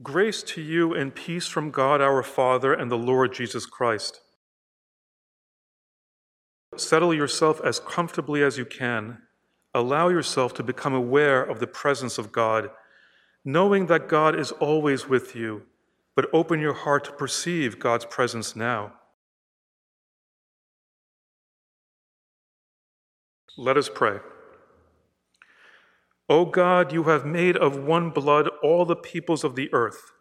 Grace to you and peace from God our Father and the Lord Jesus Christ. Settle yourself as comfortably as you can. Allow yourself to become aware of the presence of God, knowing that God is always with you, but open your heart to perceive God's presence now. Let us pray. O God, you have made of one blood all the peoples of the earth,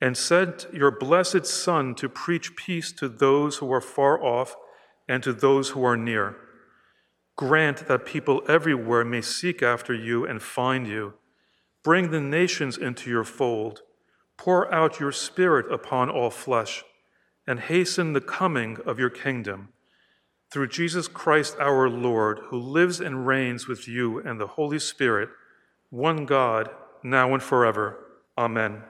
and sent your blessed Son to preach peace to those who are far off and to those who are near. Grant that people everywhere may seek after you and find you. Bring the nations into your fold. Pour out your Spirit upon all flesh, and hasten the coming of your kingdom. Through Jesus Christ our Lord, who lives and reigns with you and the Holy Spirit, one God, now and forever. Amen.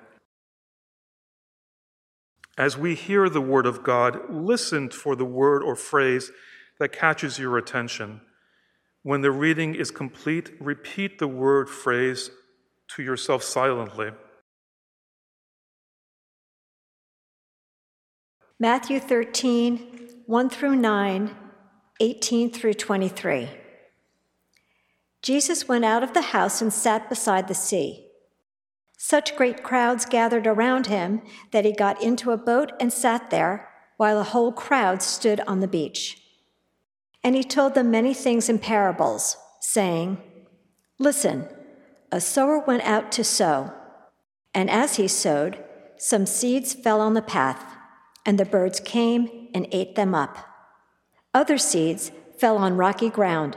As we hear the word of God, listen for the word or phrase that catches your attention. When the reading is complete, repeat the word phrase to yourself silently. Matthew 13, 1 through 9, 18 through 23. Jesus went out of the house and sat beside the sea. Such great crowds gathered around him that he got into a boat and sat there, while the whole crowd stood on the beach. And he told them many things in parables, saying, Listen, a sower went out to sow, and as he sowed, some seeds fell on the path, and the birds came and ate them up. Other seeds fell on rocky ground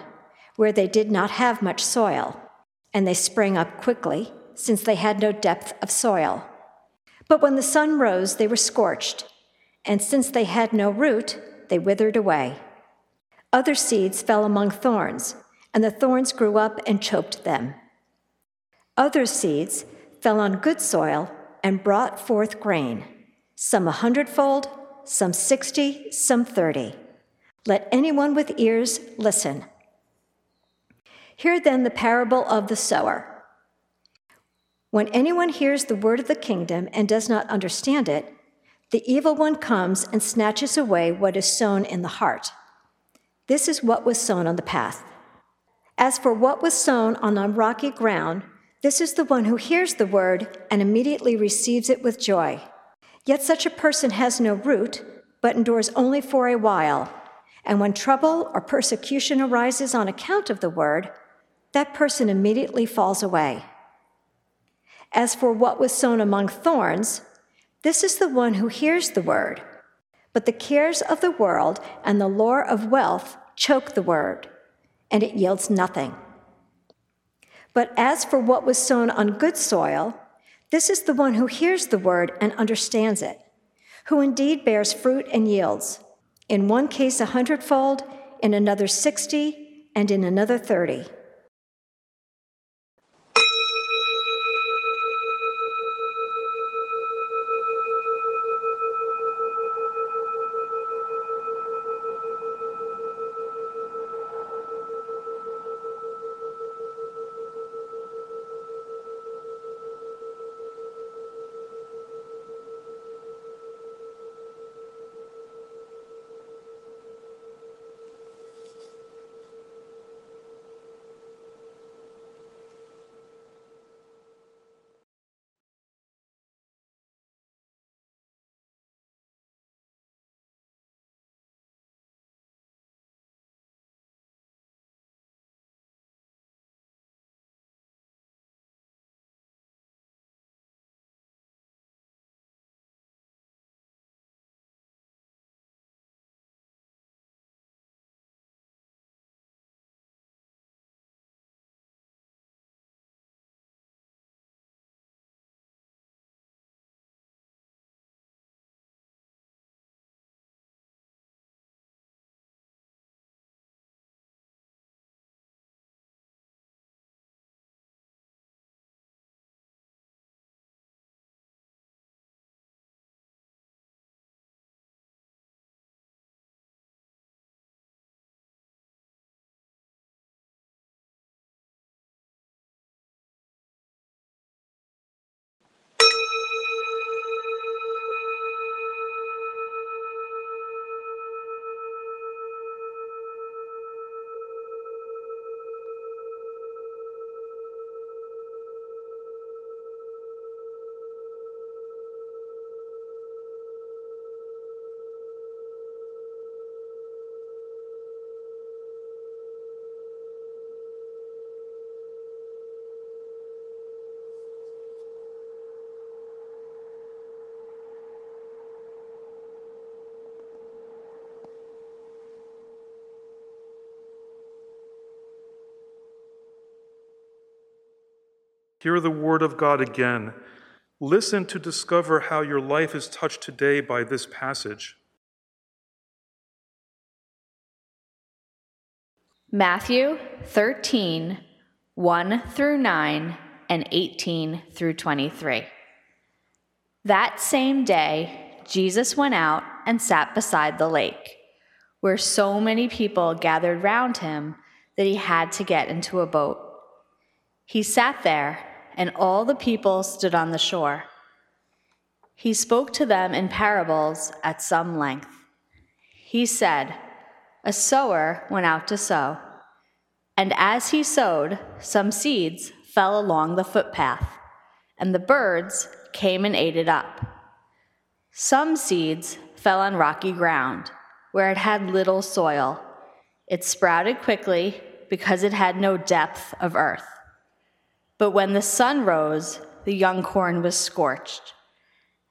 where they did not have much soil, and they sprang up quickly, since they had no depth of soil. But when the sun rose, they were scorched, and since they had no root, they withered away. Other seeds fell among thorns, and the thorns grew up and choked them. Other seeds fell on good soil and brought forth grain, some a hundredfold, some sixty, some thirty. Let anyone with ears listen. Hear then the parable of the sower. When anyone hears the word of the kingdom and does not understand it, the evil one comes and snatches away what is sown in the heart. This is what was sown on the path. As for what was sown on the rocky ground, this is the one who hears the word and immediately receives it with joy. Yet such a person has no root, but endures only for a while. And when trouble or persecution arises on account of the word, that person immediately falls away. As for what was sown among thorns, this is the one who hears the word, but the cares of the world and the lure of wealth choke the word, and it yields nothing. But as for what was sown on good soil, this is the one who hears the word and understands it, who indeed bears fruit and yields, in one case a hundredfold, in another sixty, and in another thirty. Hear the word of God again. Listen to discover how your life is touched today by this passage. Matthew 13, 1 through 9, and 18 through 23. That same day, Jesus went out and sat beside the lake, where so many people gathered round him that he had to get into a boat. He sat there and all the people stood on the shore. He spoke to them in parables at some length. He said, A sower went out to sow, and as he sowed, some seeds fell along the footpath, and the birds came and ate it up. Some seeds fell on rocky ground, where it had little soil. It sprouted quickly because it had no depth of earth. But when the sun rose, the young corn was scorched,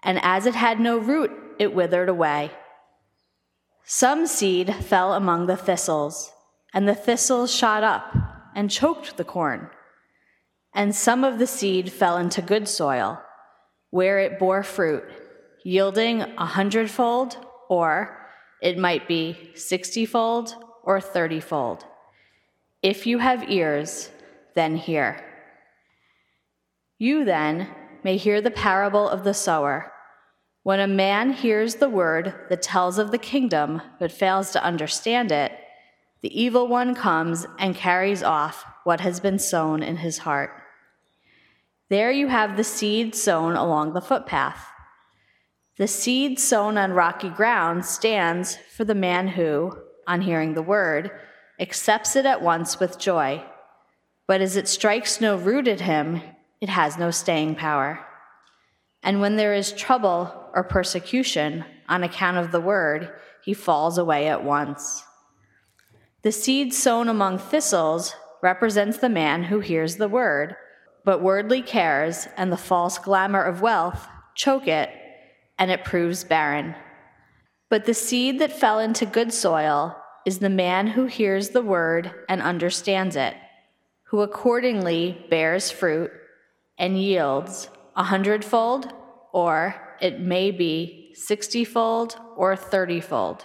and as it had no root, it withered away. Some seed fell among the thistles, and the thistles shot up and choked the corn. And some of the seed fell into good soil, where it bore fruit, yielding a hundredfold, or it might be sixtyfold or thirtyfold. If you have ears, then hear. You then may hear the parable of the sower. When a man hears the word that tells of the kingdom but fails to understand it, the evil one comes and carries off what has been sown in his heart. There you have the seed sown along the footpath. The seed sown on rocky ground stands for the man who, on hearing the word, accepts it at once with joy. But as it strikes no root in him, it has no staying power. And when there is trouble or persecution on account of the word, he falls away at once. The seed sown among thistles represents the man who hears the word, but worldly cares and the false glamour of wealth choke it, and it proves barren. But the seed that fell into good soil is the man who hears the word and understands it, who accordingly bears fruit and yields a hundredfold, or it may be sixtyfold or thirtyfold.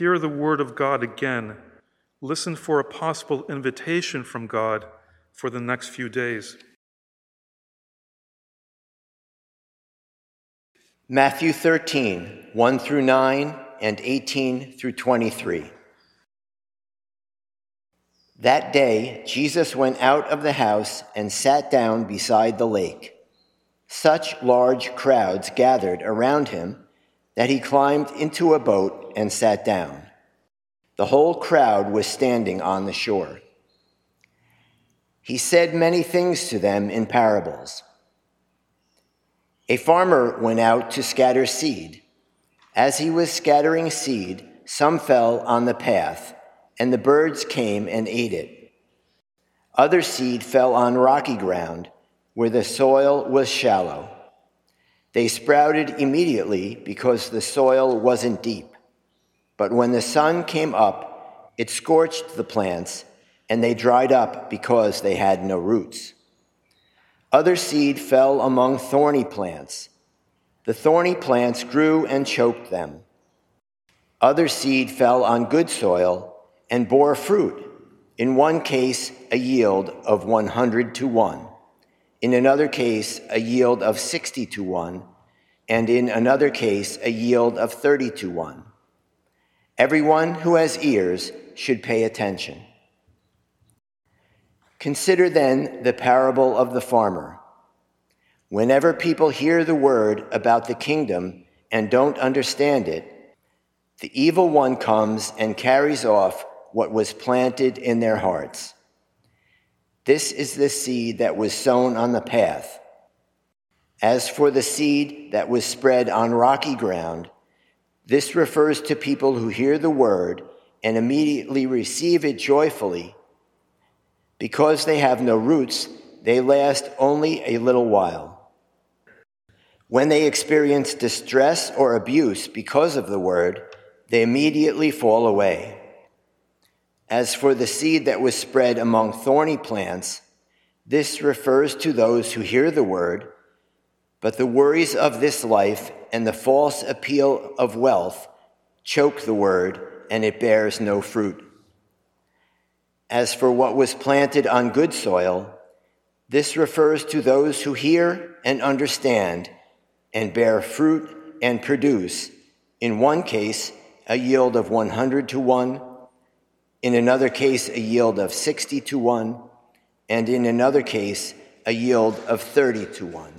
Hear the word of God again. Listen for a possible invitation from God for the next few days. Matthew 13, 1 through 9, and 18 through 23. That day, Jesus went out of the house and sat down beside the lake. Such large crowds gathered around him that he climbed into a boat and sat down. The whole crowd was standing on the shore. He said many things to them in parables. A farmer went out to scatter seed. As he was scattering seed, some fell on the path and the birds came and ate it. Other seed fell on rocky ground, where the soil was shallow. They sprouted immediately because the soil wasn't deep. But when the sun came up, it scorched the plants, and they dried up because they had no roots. Other seed fell among thorny plants. The thorny plants grew and choked them. Other seed fell on good soil and bore fruit, in one case, a yield of 100 to 1, in another case, a yield of 60 to 1, and in another case, a yield of 30 to 1. Everyone who has ears should pay attention. Consider then the parable of the farmer. Whenever people hear the word about the kingdom and don't understand it, the evil one comes and carries off what was planted in their hearts. This is the seed that was sown on the path. As for the seed that was spread on rocky ground, this refers to people who hear the word and immediately receive it joyfully. Because they have no roots, they last only a little while. When they experience distress or abuse because of the word, they immediately fall away. As for the seed that was spread among thorny plants, this refers to those who hear the word, but the worries of this life and the false appeal of wealth choke the word, and it bears no fruit. As for what was planted on good soil, this refers to those who hear and understand and bear fruit and produce, in one case, a yield of 100 to 1 in another case, a yield of 60 to 1, and in another case, a yield of 30 to 1.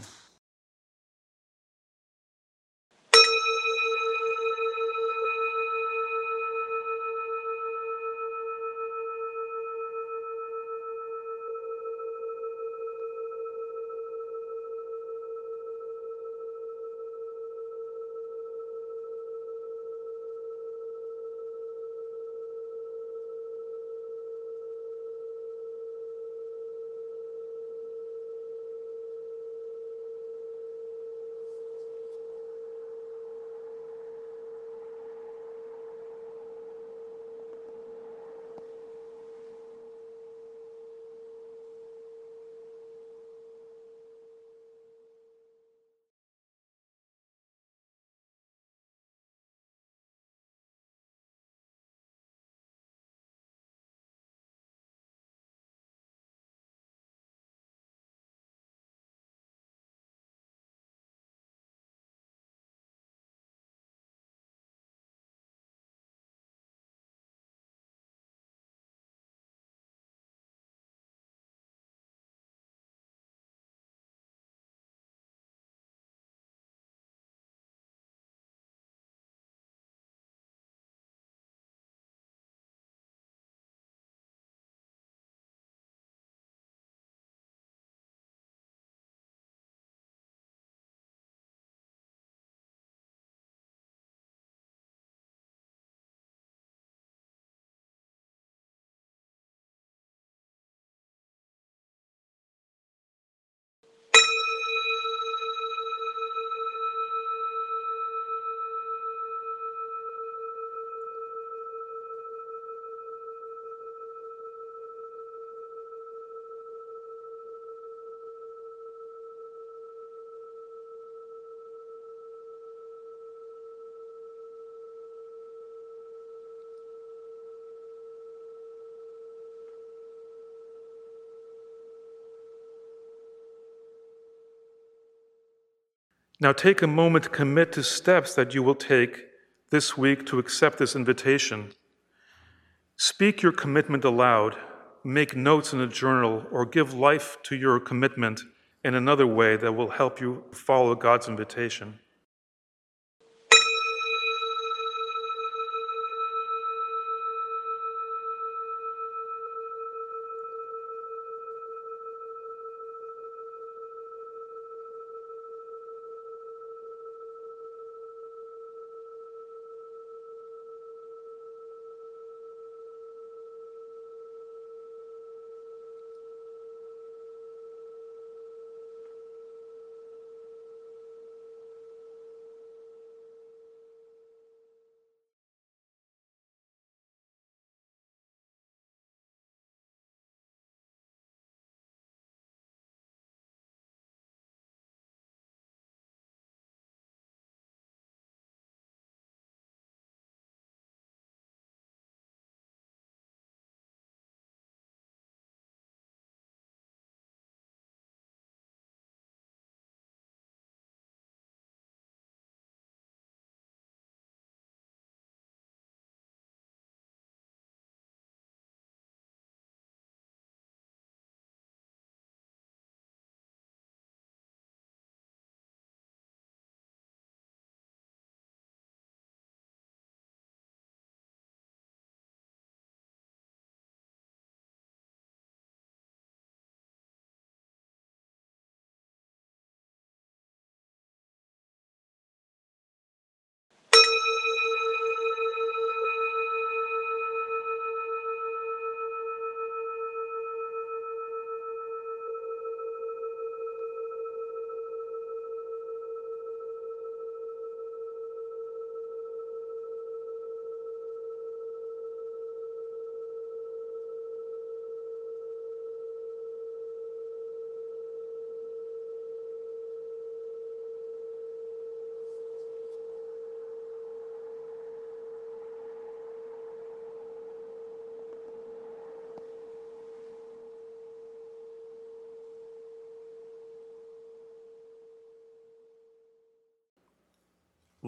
Now take a moment to commit to steps that you will take this week to accept this invitation. Speak your commitment aloud, make notes in a journal, or give life to your commitment in another way that will help you follow God's invitation.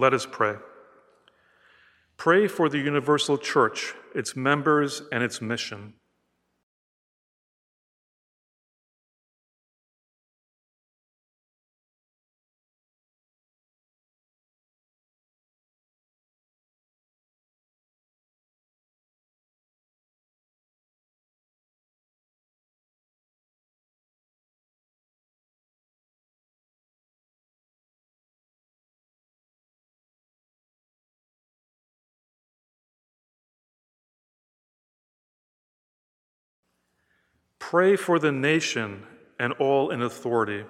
Let us pray. Pray for the Universal Church, its members, and its mission. Pray for the nation and all in authority.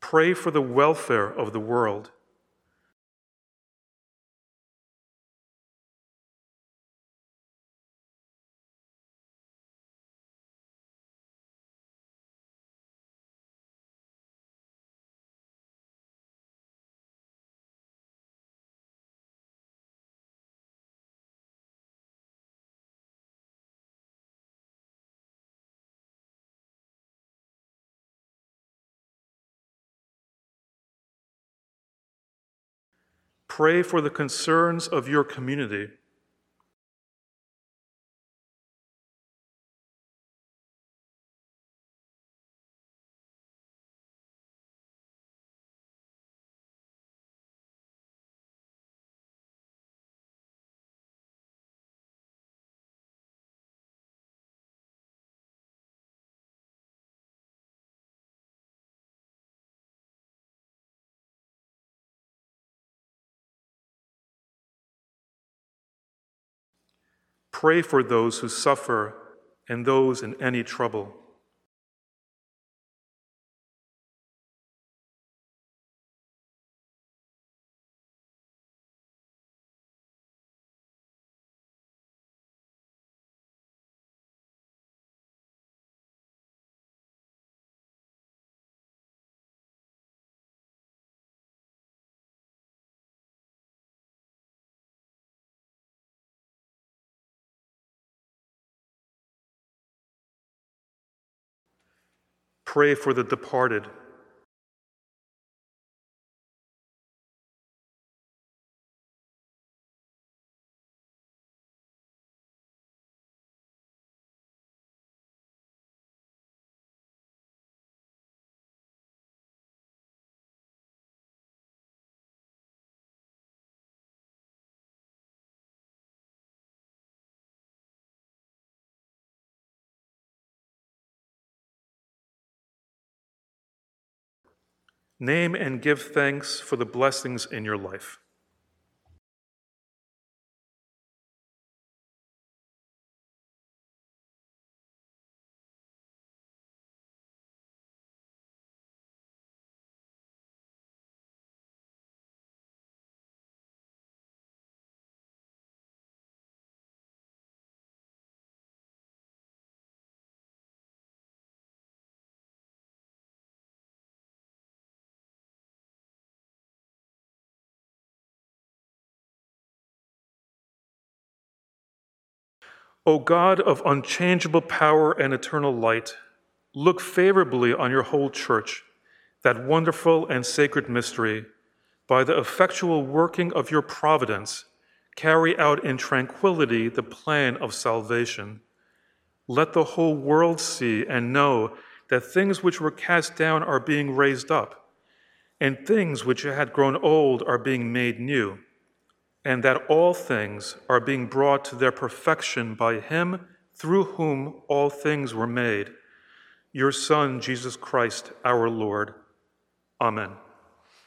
Pray for the welfare of the world. Pray for the concerns of your community. Pray for those who suffer and those in any trouble. Pray for the departed. Name and give thanks for the blessings in your life. O God of unchangeable power and eternal light, look favorably on your whole church, that wonderful and sacred mystery, by the effectual working of your providence, carry out in tranquility the plan of salvation. Let the whole world see and know that things which were cast down are being raised up, and things which had grown old are being made new and that all things are being brought to their perfection by Him through whom all things were made, your Son, Jesus Christ, our Lord. Amen.